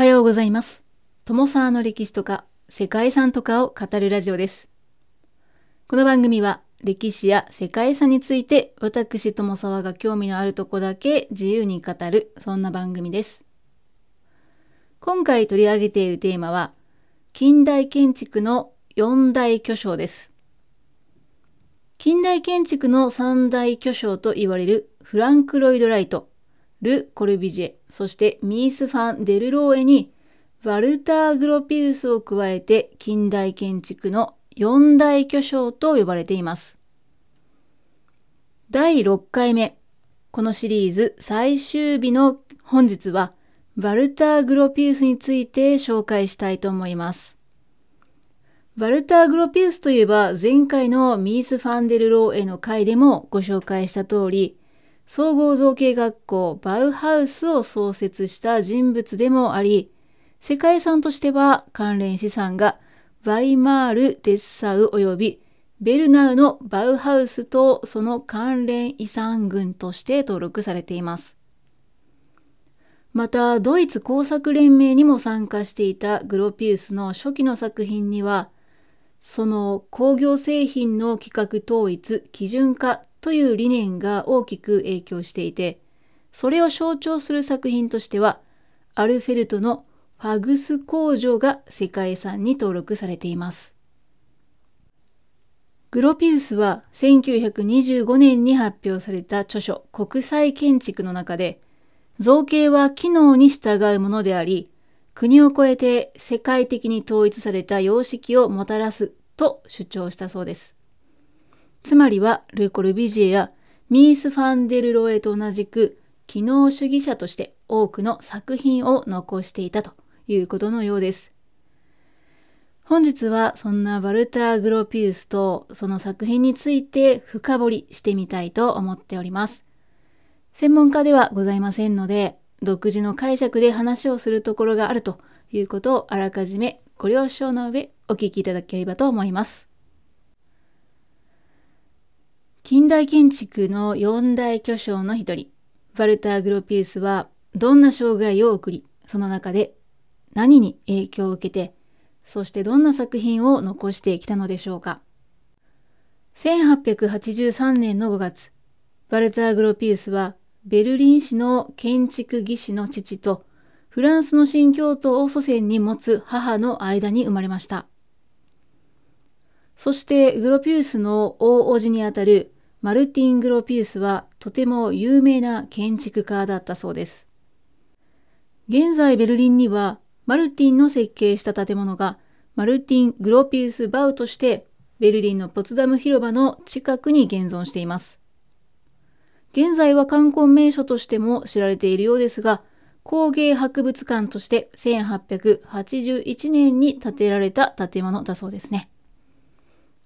はようございます。友沢の歴史とか世界遺産とかを語るラジオです。この番組は歴史や世界遺産について私友沢が興味のあるとこだけ自由に語るそんな番組です。今回取り上げているテーマは近代建築の四大巨匠です。近代建築の三大巨匠と言われるフランク・ロイド・ライト、ル・コルビジェ、そしてミース・ファン・デルローエにワルター・グロピウスを加えて近代建築の四大巨匠と呼ばれています。第6回目、このシリーズ最終日の本日は、バルター・グロピウスについて紹介したいと思います。バルター・グロピウスといえば前回のミース・ファンデルローへの回でもご紹介した通り、総合造形学校バウハウスを創設した人物でもあり、世界遺産としては関連資産がバイマール・デッサウ及びベルナウのバウハウスとその関連遺産群として登録されています。また、ドイツ工作連盟にも参加していたグロピウスの初期の作品には、その工業製品の規格統一、基準化という理念が大きく影響していて、それを象徴する作品としては、アルフェルトのファグス工場が世界遺産に登録されています。グロピウスは1925年に発表された著書国際建築の中で、造形は機能に従うものであり、国を超えて世界的に統一された様式をもたらすと主張したそうです。つまりはル・コルビジエやミース・ファンデルロエと同じく機能主義者として多くの作品を残していたということのようです。本日はそんなバルター・グロピウスとその作品について深掘りしてみたいと思っております。専門家ではございませんので、独自の解釈で話をするところがあるということをあらかじめご了承の上お聞きいただければと思います。近代建築の四大巨匠の一人、バルター・グロピウスはどんな生涯を送り、その中で何に影響を受けて、そしてどんな作品を残してきたのでしょうか。1883年の5月、バルター・グロピウスはベルリン市の建築技師の父とフランスの新教徒を祖先に持つ母の間に生まれました。そしてグロピウスの大叔父にあたるマルティン・グロピウスはとても有名な建築家だったそうです。現在ベルリンにはマルティンの設計した建物がマルティン・グロピウス・バウとしてベルリンのポツダム広場の近くに現存しています。現在は観光名所としても知られているようですが、工芸博物館として1881年に建てられた建物だそうですね。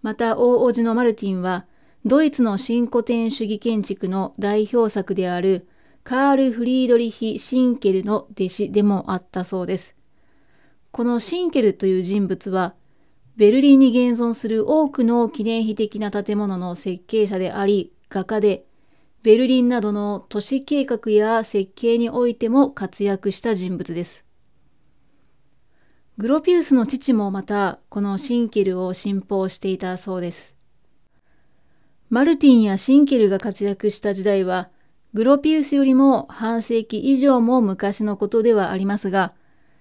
また、大叔父のマルティンは、ドイツの新古典主義建築の代表作であるカール・フリードリヒ・シンケルの弟子でもあったそうです。このシンケルという人物は、ベルリンに現存する多くの記念碑的な建物の設計者であり、画家で、ベルリンなどの都市計画や設計においても活躍した人物です。グロピウスの父もまたこのシンケルを信奉していたそうです。マルティンやシンケルが活躍した時代は、グロピウスよりも半世紀以上も昔のことではありますが、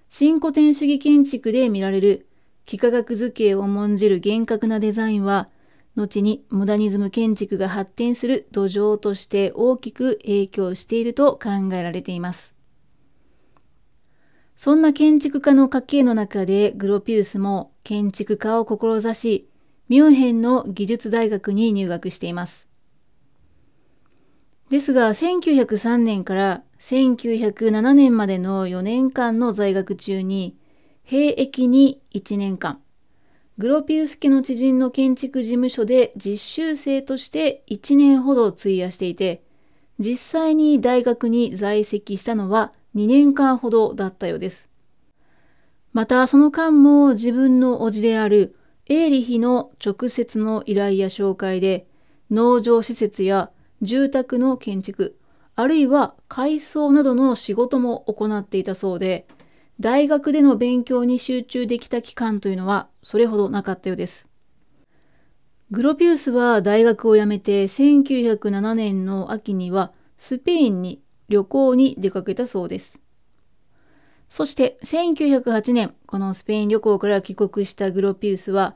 新古典主義建築で見られる幾何学図形を重んじる厳格なデザインは、後にモダニズム建築が発展する土壌として大きく影響していると考えられています。そんな建築家の家系の中でグロピウスも建築家を志し、ミュンヘンの技術大学に入学しています。ですが、1903年から1907年までの4年間の在学中に、兵役に1年間、グロピウス家の知人の建築事務所で実習生として1年ほど費やしていて、実際に大学に在籍したのは2年間ほどだったようです。またその間も自分の叔父であるエーリヒの直接の依頼や紹介で農場施設や住宅の建築、あるいは改装などの仕事も行っていたそうで、大学での勉強に集中できた期間というのはそれほどなかったようです。グロピウスは大学を辞めて1907年の秋にはスペインに旅行に出かけたそうです。そして1908年、このスペイン旅行から帰国したグロピウスは、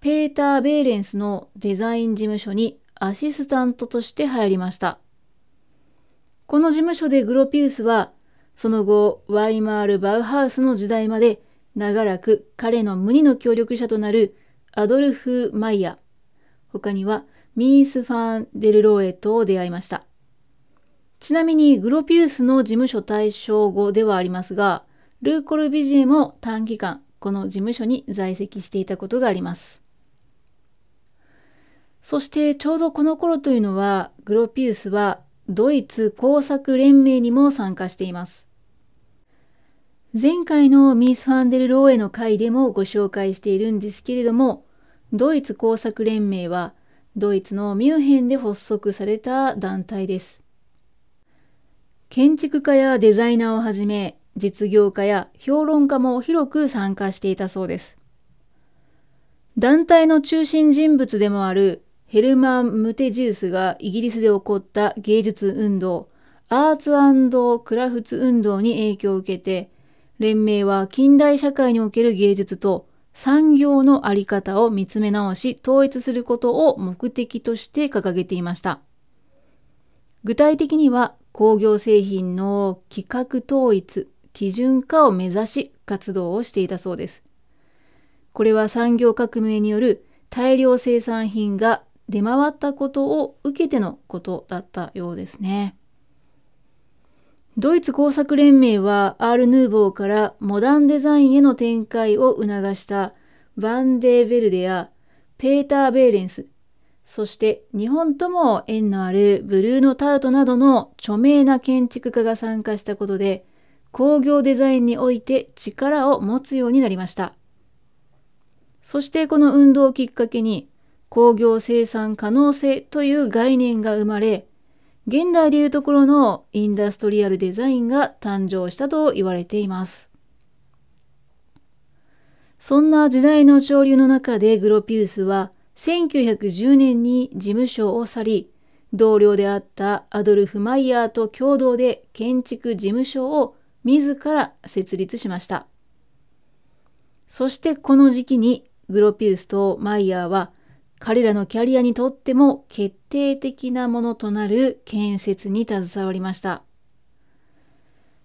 ペーター・ベーレンスのデザイン事務所にアシスタントとして入りました。この事務所でグロピウスは、その後、ワイマール・バウハウスの時代まで長らく彼の無二の協力者となるアドルフ・マイヤ、他にはミース・ファン・デルローエと出会いました。ちなみにグロピウスの事務所対象後ではありますが、ルーコルビジエも短期間この事務所に在籍していたことがあります。そしてちょうどこの頃というのはグロピウスはドイツ工作連盟にも参加しています。前回のミース・ファンデル・ローエの回でもご紹介しているんですけれども、ドイツ工作連盟はドイツのミュンヘンで発足された団体です。建築家やデザイナーをはじめ、実業家や評論家も広く参加していたそうです。団体の中心人物でもあるヘルマン・ムテジウスがイギリスで起こった芸術運動、アーツクラフツ運動に影響を受けて、連盟は近代社会における芸術と産業のあり方を見つめ直し統一することを目的として掲げていました。具体的には工業製品の規格統一、基準化を目指し活動をしていたそうです。これは産業革命による大量生産品が出回ったことを受けてのことだったようですね。ドイツ工作連盟はアール・ヌーボーからモダンデザインへの展開を促したバンデーベルデやペーター・ベーレンス、そして日本とも縁のあるブルーノ・タウトなどの著名な建築家が参加したことで工業デザインにおいて力を持つようになりました。そしてこの運動をきっかけに工業生産可能性という概念が生まれ、現代でいうところのインダストリアルデザインが誕生したと言われています。そんな時代の潮流の中でグロピウスは1910年に事務所を去り、同僚であったアドルフ・マイヤーと共同で建築事務所を自ら設立しました。そしてこの時期にグロピウスとマイヤーは彼らのキャリアにとっても決定的なものとなる建設に携わりました。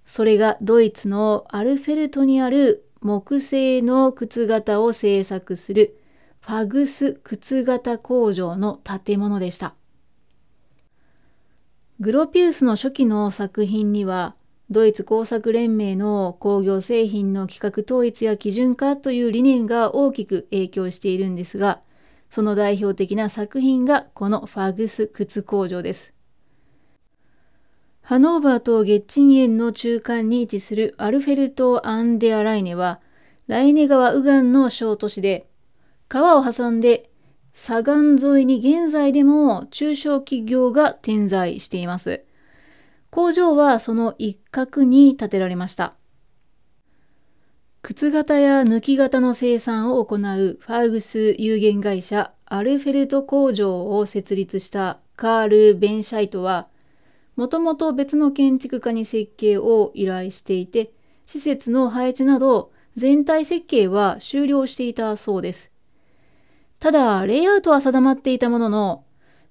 それがドイツのアルフェルトにある木製の靴型を製作するファグス靴型工場の建物でした。グロピウスの初期の作品にはドイツ工作連盟の工業製品の規格統一や基準化という理念が大きく影響しているんですが、その代表的な作品がこのファグス靴工場です。ハノーバーとゲッチン園の中間に位置するアルフェルト・アンデアライネは、ライネ川右岸の小都市で、川を挟んで左岸沿いに現在でも中小企業が点在しています。工場はその一角に建てられました。靴型や抜き型の生産を行うファーグス有限会社アルフェルト工場を設立したカール・ベンシャイトは、もともと別の建築家に設計を依頼していて、施設の配置など全体設計は終了していたそうです。ただ、レイアウトは定まっていたものの、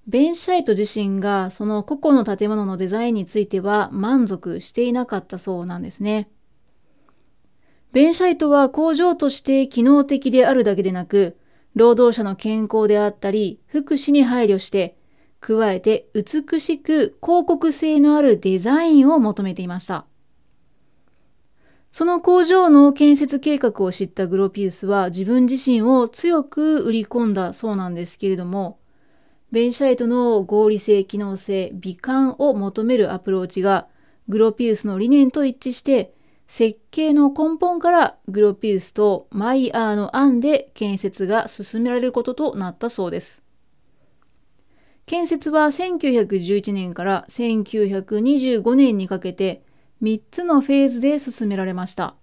ベンシャイト自身がその個々の建物のデザインについては満足していなかったそうなんですね。ベンシャイトは工場として機能的であるだけでなく、労働者の健康であったり、福祉に配慮して、加えて美しく広告性のあるデザインを求めていました。その工場の建設計画を知ったグロピウスは自分自身を強く売り込んだそうなんですけれども、ベンシャイトの合理性、機能性、美観を求めるアプローチがグロピウスの理念と一致して設計の根本からグロピウスとマイヤーの案で建設が進められることとなったそうです。建設は1911年から1925年にかけて3つのフェーズで進められました。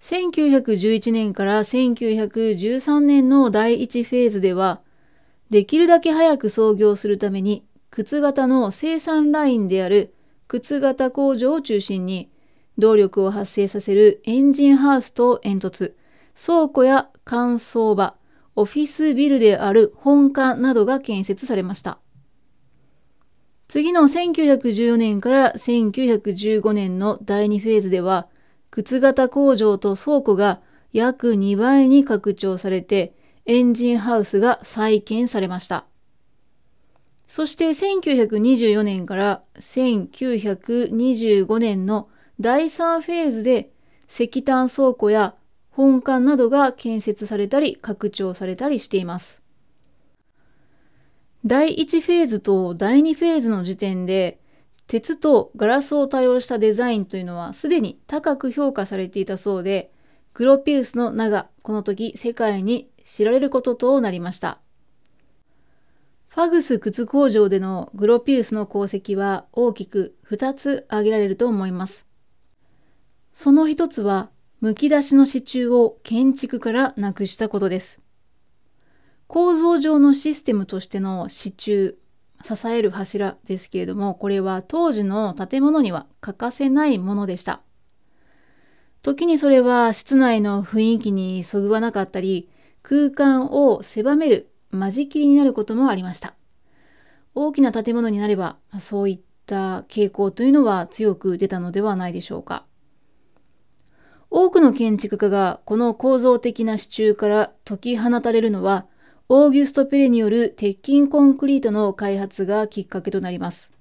1911年から1913年の第1フェーズでは、できるだけ早く操業するために、靴型の生産ラインである靴型工場を中心に、動力を発生させるエンジンハウスと煙突、倉庫や乾燥場、オフィスビルである本館などが建設されました。次の1914年から1915年の第2フェーズでは、靴型工場と倉庫が約2倍に拡張されて、エンジンハウスが再建されました。そして1924年から1925年の第3フェーズで石炭倉庫や本館などが建設されたり拡張されたりしています。第1フェーズと第2フェーズの時点で鉄とガラスを多用したデザインというのはすでに高く評価されていたそうでグロピウスの名がこの時世界に知られることとなりました。ファグス靴工場でのグロピウスの功績は大きく2つ挙げられると思います。その一つは剥き出しの支柱を建築からなくしたことです。構造上のシステムとしての支柱、支える柱ですけれども、これは当時の建物には欠かせないものでした。時にそれは室内の雰囲気にそぐわなかったり、空間を狭める間仕切りになることもありました。大きな建物になれば、そういった傾向というのは強く出たのではないでしょうか。多くの建築家がこの構造的な支柱から解き放たれるのは、オーギュスト・ペレによる鉄筋コンクリートの開発がきっかけとなります。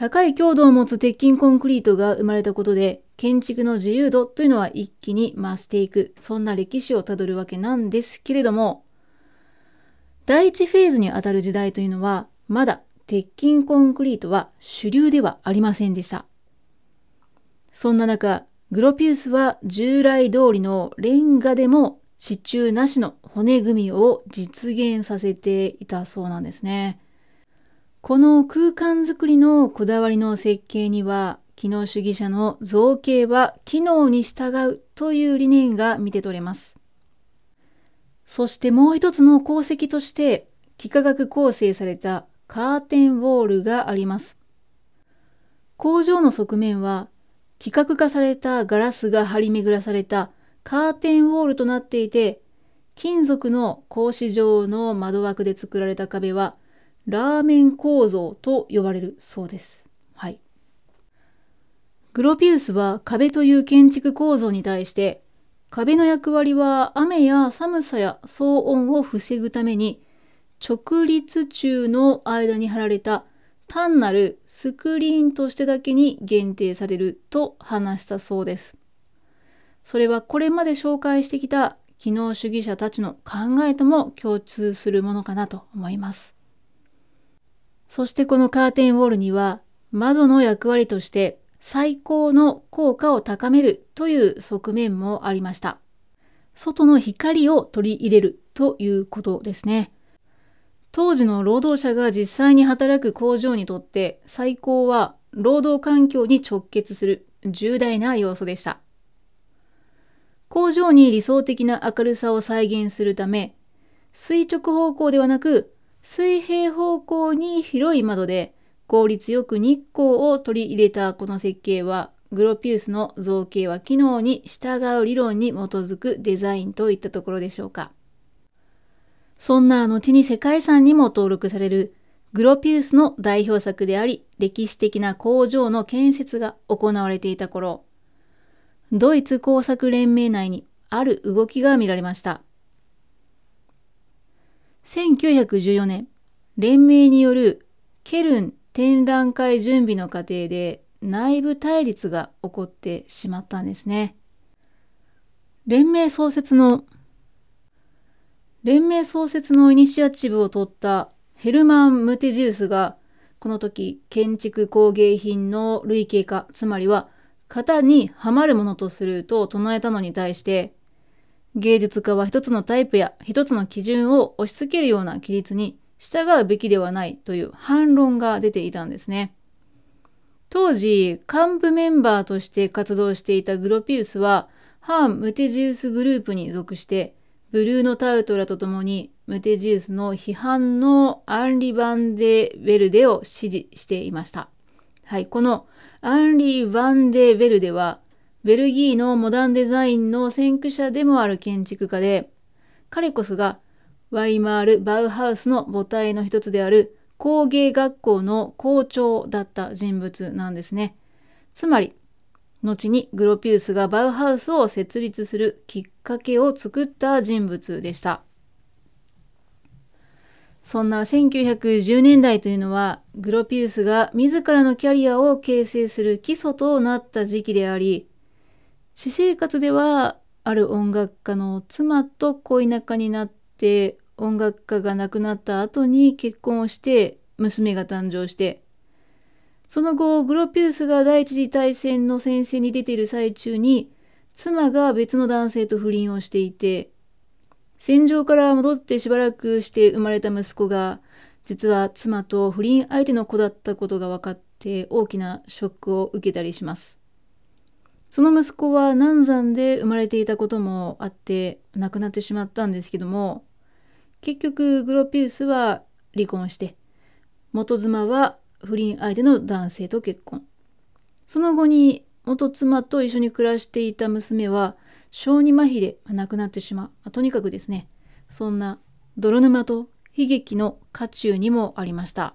高い強度を持つ鉄筋コンクリートが生まれたことで、建築の自由度というのは一気に増していく、そんな歴史をたどるわけなんですけれども、第一フェーズにあたる時代というのは、まだ鉄筋コンクリートは主流ではありませんでした。そんな中、グロピウスは従来通りのレンガでも支柱なしの骨組みを実現させていたそうなんですね。この空間づくりのこだわりの設計には、機能主義者の造形は機能に従うという理念が見て取れます。そしてもう一つの功績として、幾何学構成されたカーテンウォールがあります。工場の側面は規格化されたガラスが張り巡らされたカーテンウォールとなっていて、金属の格子状の窓枠で作られた壁は、ラーメン構造と呼ばれるそうです。はい。グロピウスは壁という建築構造に対して、壁の役割は雨や寒さや騒音を防ぐために、直立柱の間に貼られた単なるスクリーンとしてだけに限定されると話したそうです。それはこれまで紹介してきた機能主義者たちの考えとも共通するものかなと思います。そしてこのカーテンウォールには窓の役割として最高の効果を高めるという側面もありました。外の光を取り入れるということですね。当時の労働者が実際に働く工場にとって最高は労働環境に直結する重大な要素でした。工場に理想的な明るさを再現するため、垂直方向ではなく水平方向に広い窓で効率よく日光を取り入れたこの設計はグロピウスの造形は機能に従う理論に基づくデザインといったところでしょうか。そんな後に世界遺産にも登録されるグロピウスの代表作であり、歴史的な工場の建設が行われていた頃、ドイツ工作連盟内にある動きが見られました。1914年、連盟によるケルン展覧会準備の過程で内部対立が起こってしまったんですね。連盟創設の連盟創設のイニシアチブを取ったヘルマン・ムテジウスがこの時建築工芸品の類型化つまりは型にはまるものとすると唱えたのに対して芸術家は一つのタイプや一つの基準を押し付けるような規律に従うべきではないという反論が出ていたんですね。当時幹部メンバーとして活動していたグロピウスは反ムテジウスグループに属して、ブルーノ・タウトらと共にムテジウスの批判のアンリ・バンデ・ヴェルデを支持していました。はい、このアンリ・バンデ・ヴェルデは、ベルギーのモダンデザインの先駆者でもある建築家で、彼こそがワイマール・バウハウスの母体の一つである工芸学校の校長だった人物なんですね。つまり、後にグロピウスがバウハウスを設立するきっかけを作った人物でした。そんな1910年代というのは、グロピウスが自らのキャリアを形成する基礎となった時期であり、私生活ではある音楽家の妻と恋仲になって音楽家が亡くなった後に結婚をして娘が誕生してその後グロピウスが第一次大戦の戦線に出ている最中に妻が別の男性と不倫をしていて戦場から戻ってしばらくして生まれた息子が実は妻と不倫相手の子だったことが分かって大きなショックを受けたりします。その息子は難産で生まれていたこともあって亡くなってしまったんですけども結局グロピウスは離婚して元妻は不倫相手の男性と結婚。その後に元妻と一緒に暮らしていた娘は小児麻痺で亡くなってしまう、とにかくですねそんな泥沼と悲劇の渦中にもありました。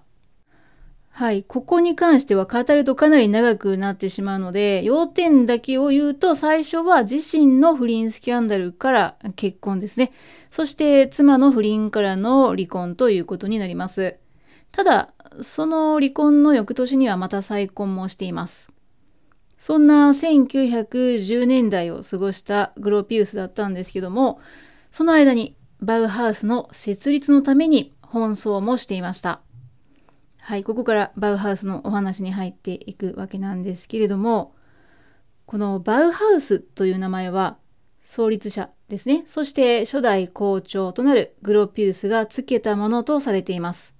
はい。ここに関しては語るとかなり長くなってしまうので、要点だけを言うと、最初は自身の不倫スキャンダルから結婚ですね。そして妻の不倫からの離婚ということになります。ただ、その離婚の翌年にはまた再婚もしています。そんな1910年代を過ごしたグロピウスだったんですけども、その間にバウハウスの設立のために奔走もしていました。はい、ここからバウハウスのお話に入っていくわけなんですけれども、このバウハウスという名前は創立者ですね。そして初代校長となるグロピウスが付けたものとされています。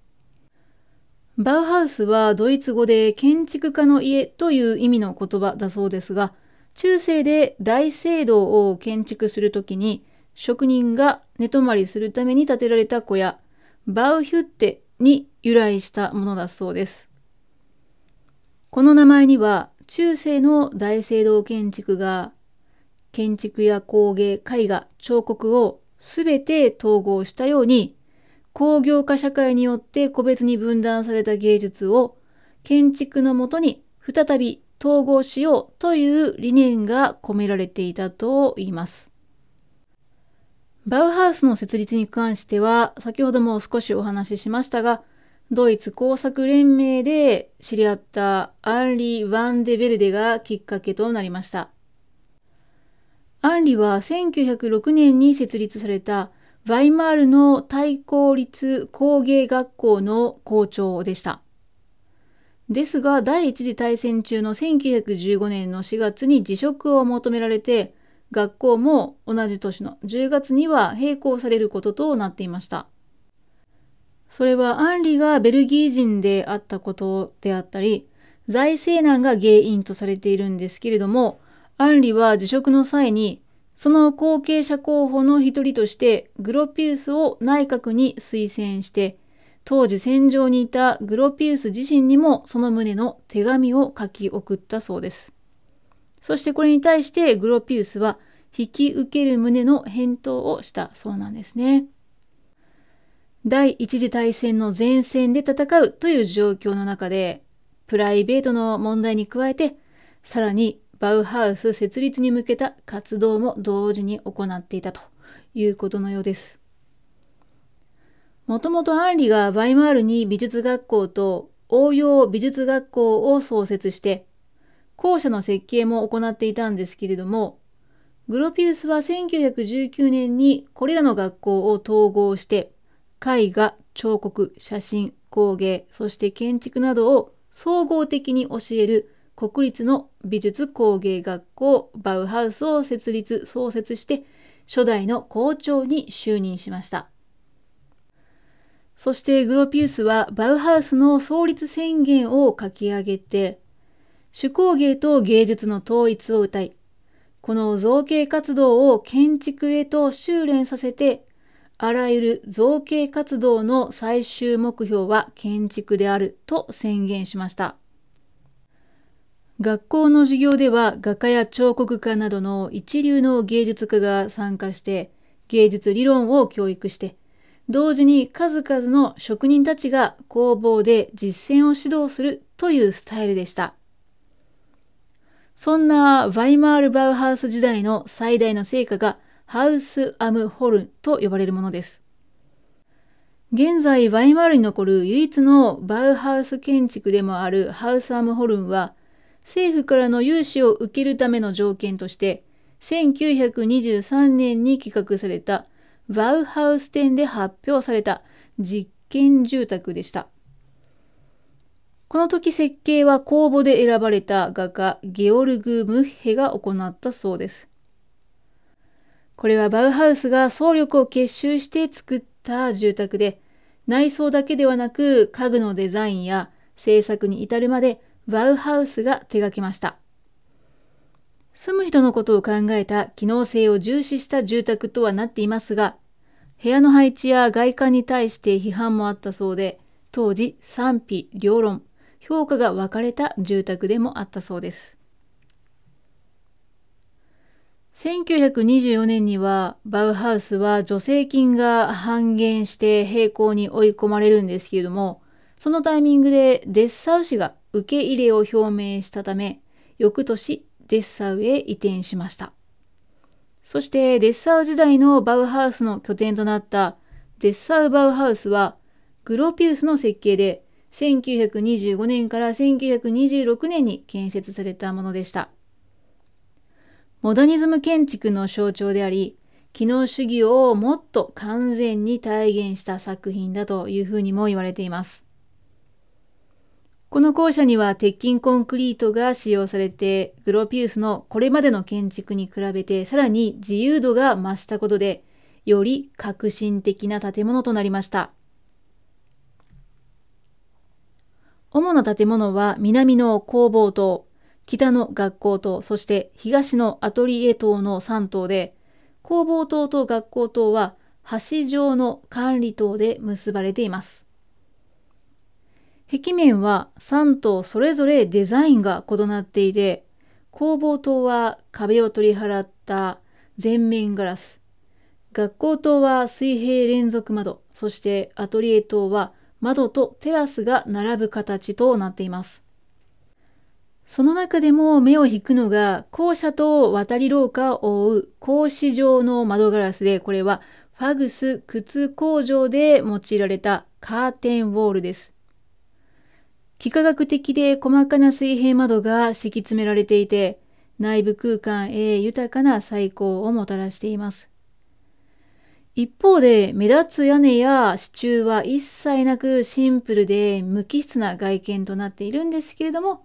バウハウスはドイツ語で建築家の家という意味の言葉だそうですが、中世で大聖堂を建築するときに職人が寝泊まりするために建てられた小屋、バウヒュッテに由来したものだそうです。この名前には中世の大聖堂建築が建築や工芸、絵画、彫刻をすべて統合したように工業化社会によって個別に分断された芸術を建築のもとに再び統合しようという理念が込められていたと言います。バウハウスの設立に関しては、先ほども少しお話ししましたが、ドイツ工作連盟で知り合ったアンリ・ワンデベルデがきっかけとなりました。アンリは1906年に設立されたワイマールの対公立工芸学校の校長でした。ですが、第一次大戦中の1915年の4月に辞職を求められて、学校も同じ年の10月には並行されることとなっていました。それはアンリがベルギー人であったことであったり、財政難が原因とされているんですけれども、アンリは辞職の際に、その後継者候補の一人としてグロピウスを内閣に推薦して、当時戦場にいたグロピウス自身にもその旨の手紙を書き送ったそうです。そしてこれに対してグロピウスは引き受ける旨の返答をしたそうなんですね。第一次大戦の前線で戦うという状況の中で、プライベートの問題に加えて、さらにバウハウス設立に向けた活動も同時に行っていたということのようです。もともとアンリがバイマールに美術学校と応用美術学校を創設して、校舎の設計も行っていたんですけれども、グロピウスは1919年にこれらの学校を統合して、絵画、彫刻、写真、工芸、そして建築などを総合的に教える国立の美術工芸学校バウハウスを設立・創設して初代の校長に就任しました。そしてグロピウスはバウハウスの創立宣言を書き上げて手工芸と芸術の統一を謳い、この造形活動を建築へと修練させて、あらゆる造形活動の最終目標は建築であると宣言しました。学校の授業では画家や彫刻家などの一流の芸術家が参加して芸術理論を教育して同時に数々の職人たちが工房で実践を指導するというスタイルでした。そんなワイマール・バウハウス時代の最大の成果がハウス・アム・ホルンと呼ばれるものです。現在、ワイマールに残る唯一のバウハウス建築でもあるハウス・アム・ホルンは、政府からの融資を受けるための条件として、1923年に企画されたバウハウス展で発表された実験住宅でした。この時設計は公募で選ばれた画家ゲオルグ・ムッヘが行ったそうです。これはバウハウスが総力を結集して作った住宅で、内装だけではなく家具のデザインや制作に至るまでバウハウスが手掛けました。住む人のことを考えた機能性を重視した住宅とはなっていますが、部屋の配置や外観に対して批判もあったそうで、当時賛否両論、評価が分かれた住宅でもあったそうです。1924年にはバウハウスは助成金が半減して並行に追い込まれるんですけれども、そのタイミングでデッサウ氏が受け入れを表明したため、翌年デッサウへ移転しました。そしてデッサウ時代のバウハウスの拠点となったデッサウバウハウスはグロピウスの設計で1925年から1926年に建設されたものでした。モダニズム建築の象徴であり、機能主義をもっと完全に体現した作品だというふうにも言われています。この校舎には鉄筋コンクリートが使用されて、グロピウスのこれまでの建築に比べてさらに自由度が増したことで、より革新的な建物となりました。主な建物は南の工房棟、北の学校棟、そして東のアトリエ棟の3棟で、工房棟と学校棟は橋状の管理棟で結ばれています。壁面は3棟それぞれデザインが異なっていて、工房棟は壁を取り払った全面ガラス、学校棟は水平連続窓、そしてアトリエ棟は窓とテラスが並ぶ形となっています。その中でも目を引くのが校舎と渡り廊下を覆う格子状の窓ガラスで、これはファグス靴工場で用いられたカーテンウォールです。幾何学的で細かな水平窓が敷き詰められていて、内部空間へ豊かな最高をもたらしています。一方で目立つ屋根や支柱は一切なくシンプルで無機質な外見となっているんですけれども、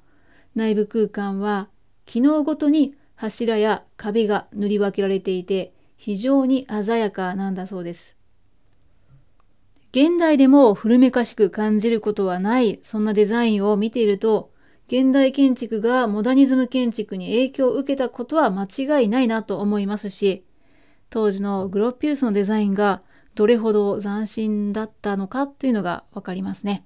内部空間は機能ごとに柱や壁が塗り分けられていて非常に鮮やかなんだそうです。現代でも古めかしく感じることはないそんなデザインを見ていると現代建築がモダニズム建築に影響を受けたことは間違いないなと思いますし当時のグロピウスのデザインがどれほど斬新だったのかというのがわかりますね。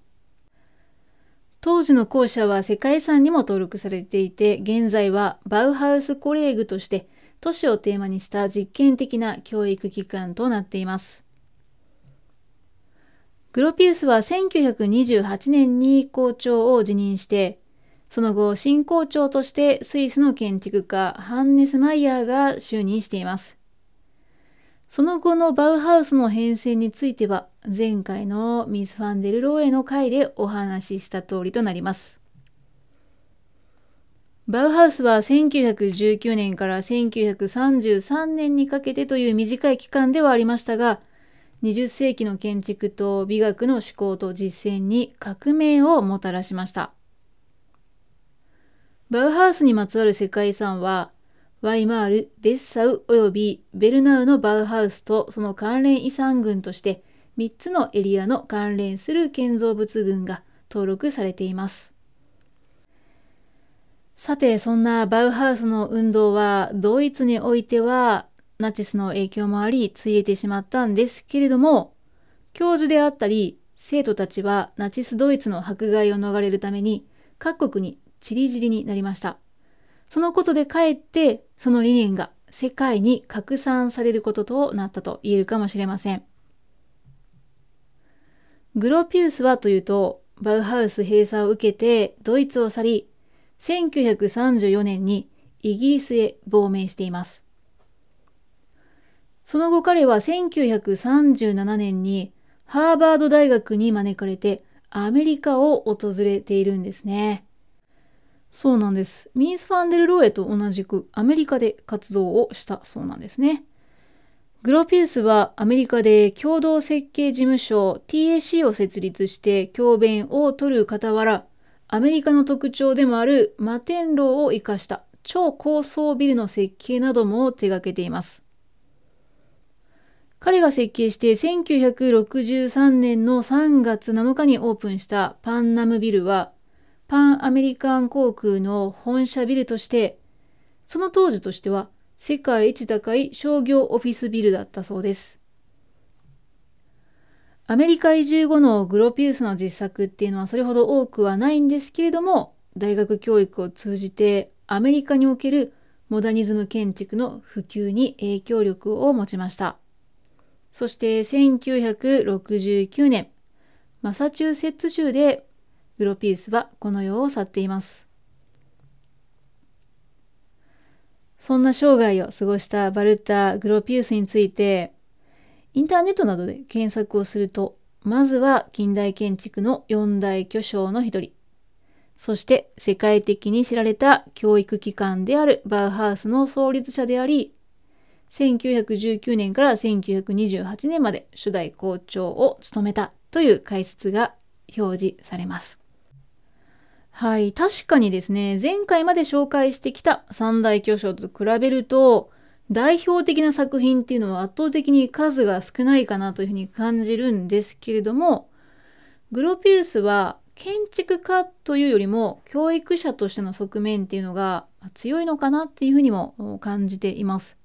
当時の校舎は世界遺産にも登録されていて、現在はバウハウスコレーグとして都市をテーマにした実験的な教育機関となっています。グロピウスは1928年に校長を辞任して、その後新校長としてスイスの建築家ハンネス・マイヤーが就任しています。その後のバウハウスの変遷については前回のミス・ファンデルローエの回でお話しした通りとなります。バウハウスは1919年から1933年にかけてという短い期間ではありましたが、20世紀の建築と美学の思考と実践に革命をもたらしました。バウハウスにまつわる世界遺産は、ワイマール、デッサウ及びベルナウのバウハウスとその関連遺産群として3つのエリアの関連する建造物群が登録されています。さて、そんなバウハウスの運動はドイツにおいてはナチスの影響もありついえてしまったんですけれども、教授であったり生徒たちはナチスドイツの迫害を逃れるために各国に散り散りになりました。そのことでかえってその理念が世界に拡散されることとなったと言えるかもしれません。グロピウスはというと、バウハウス閉鎖を受けてドイツを去り、1934年にイギリスへ亡命しています。その後彼は1937年にハーバード大学に招かれてアメリカを訪れているんですね。そうなんです。ミース・ファンデル・ローエと同じくアメリカで活動をしたそうなんですね。グロピウスはアメリカで共同設計事務所 TAC を設立して教鞭を取る傍ら、アメリカの特徴でもある摩天楼を生かした超高層ビルの設計なども手掛けています。彼が設計して1963年の3月7日にオープンしたパンナムビルはパンアメリカン航空の本社ビルとして、その当時としては世界一高い商業オフィスビルだったそうです。アメリカ移住後のグロピウスの実作っていうのはそれほど多くはないんですけれども、大学教育を通じてアメリカにおけるモダニズム建築の普及に影響力を持ちました。そして1969年、マサチューセッツ州でグロピウスはこの世を去っています。そんな生涯を過ごしたバルタ・グロピウスについて、インターネットなどで検索をすると、まずは近代建築の四大巨匠の一人、そして世界的に知られた教育機関であるバウハウスの創立者であり、1919年から1928年まで初代校長を務めたという解説が表示されます。はい。確かにですね、前回まで紹介してきた三大巨匠と比べると、代表的な作品っていうのは圧倒的に数が少ないかなというふうに感じるんですけれども、グロピウスは建築家というよりも教育者としての側面っていうのが強いのかなっていうふうにも感じています。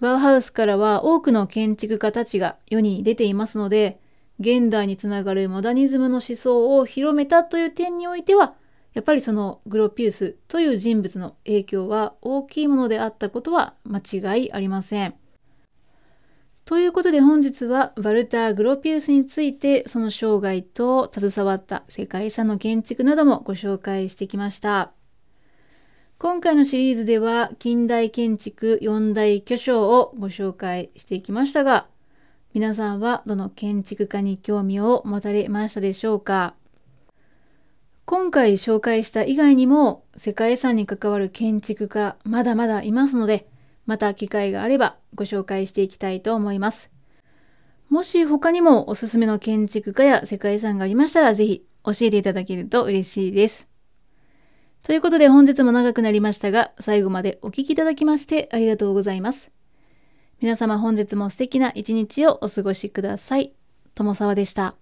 バウハウスからは多くの建築家たちが世に出ていますので、現代につながるモダニズムの思想を広めたという点においては、やっぱりそのグロピウスという人物の影響は大きいものであったことは間違いありません。ということで本日はバルター・グロピウスについてその生涯と携わった世界遺産の建築などもご紹介してきました。今回のシリーズでは近代建築四大巨匠をご紹介していきましたが、皆さんはどの建築家に興味を持たれましたでしょうか？今回紹介した以外にも世界遺産に関わる建築家まだまだいますのでまた機会があればご紹介していきたいと思います。もし他にもおすすめの建築家や世界遺産がありましたらぜひ教えていただけると嬉しいです。ということで本日も長くなりましたが最後までお聴きいただきましてありがとうございます。皆様本日も素敵な一日をお過ごしください。友沢でした。